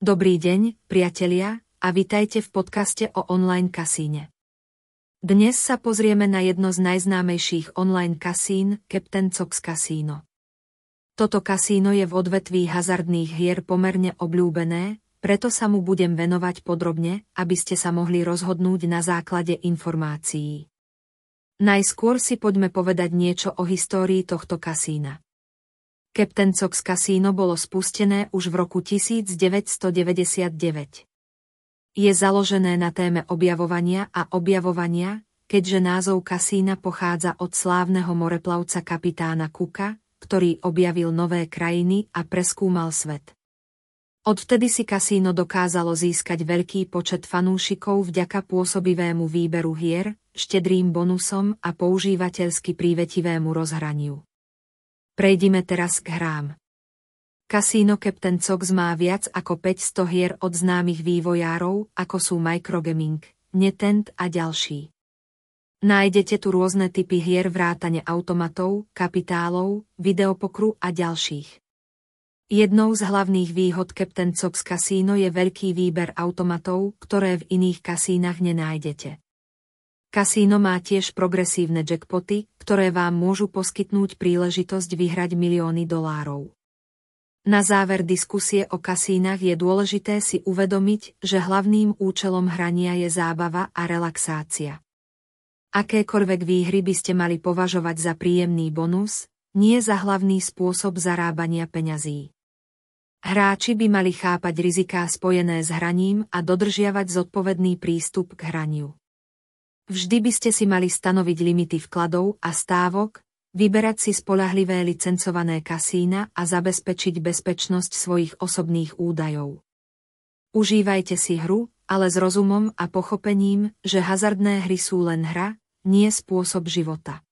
Dobrý deň, priatelia, a vitajte v podcaste o online kasíne. Dnes sa pozrieme na jedno z najznámejších online kasín, Captain Cox Casino. Toto kasíno je v odvetví hazardných hier pomerne obľúbené, preto sa mu budem venovať podrobne, aby ste sa mohli rozhodnúť na základe informácií. Najskôr si poďme povedať niečo o histórii tohto kasína. Captain Cox Casino bolo spustené už v roku 1999. Je založené na téme objavovania a objavovania, keďže názov kasína pochádza od slávneho moreplavca kapitána Kuka, ktorý objavil nové krajiny a preskúmal svet. Odvtedy si kasíno dokázalo získať veľký počet fanúšikov vďaka pôsobivému výberu hier, štedrým bonusom a používateľsky prívetivému rozhraniu. Prejdime teraz k hrám. Casino Captain Cox má viac ako 500 hier od známych vývojárov, ako sú Microgaming, Netent a ďalší. Nájdete tu rôzne typy hier vrátane automatov, kapitálov, videopokru a ďalších. Jednou z hlavných výhod Captain Cox Casino je veľký výber automatov, ktoré v iných kasínach nenájdete. Kasíno má tiež progresívne jackpoty, ktoré vám môžu poskytnúť príležitosť vyhrať milióny dolárov. Na záver diskusie o kasínach je dôležité si uvedomiť, že hlavným účelom hrania je zábava a relaxácia. Akékoľvek výhry by ste mali považovať za príjemný bonus, nie za hlavný spôsob zarábania peňazí. Hráči by mali chápať riziká spojené s hraním a dodržiavať zodpovedný prístup k hraniu. Vždy by ste si mali stanoviť limity vkladov a stávok, vyberať si spolahlivé licencované kasína a zabezpečiť bezpečnosť svojich osobných údajov. Užívajte si hru, ale s rozumom a pochopením, že hazardné hry sú len hra, nie spôsob života.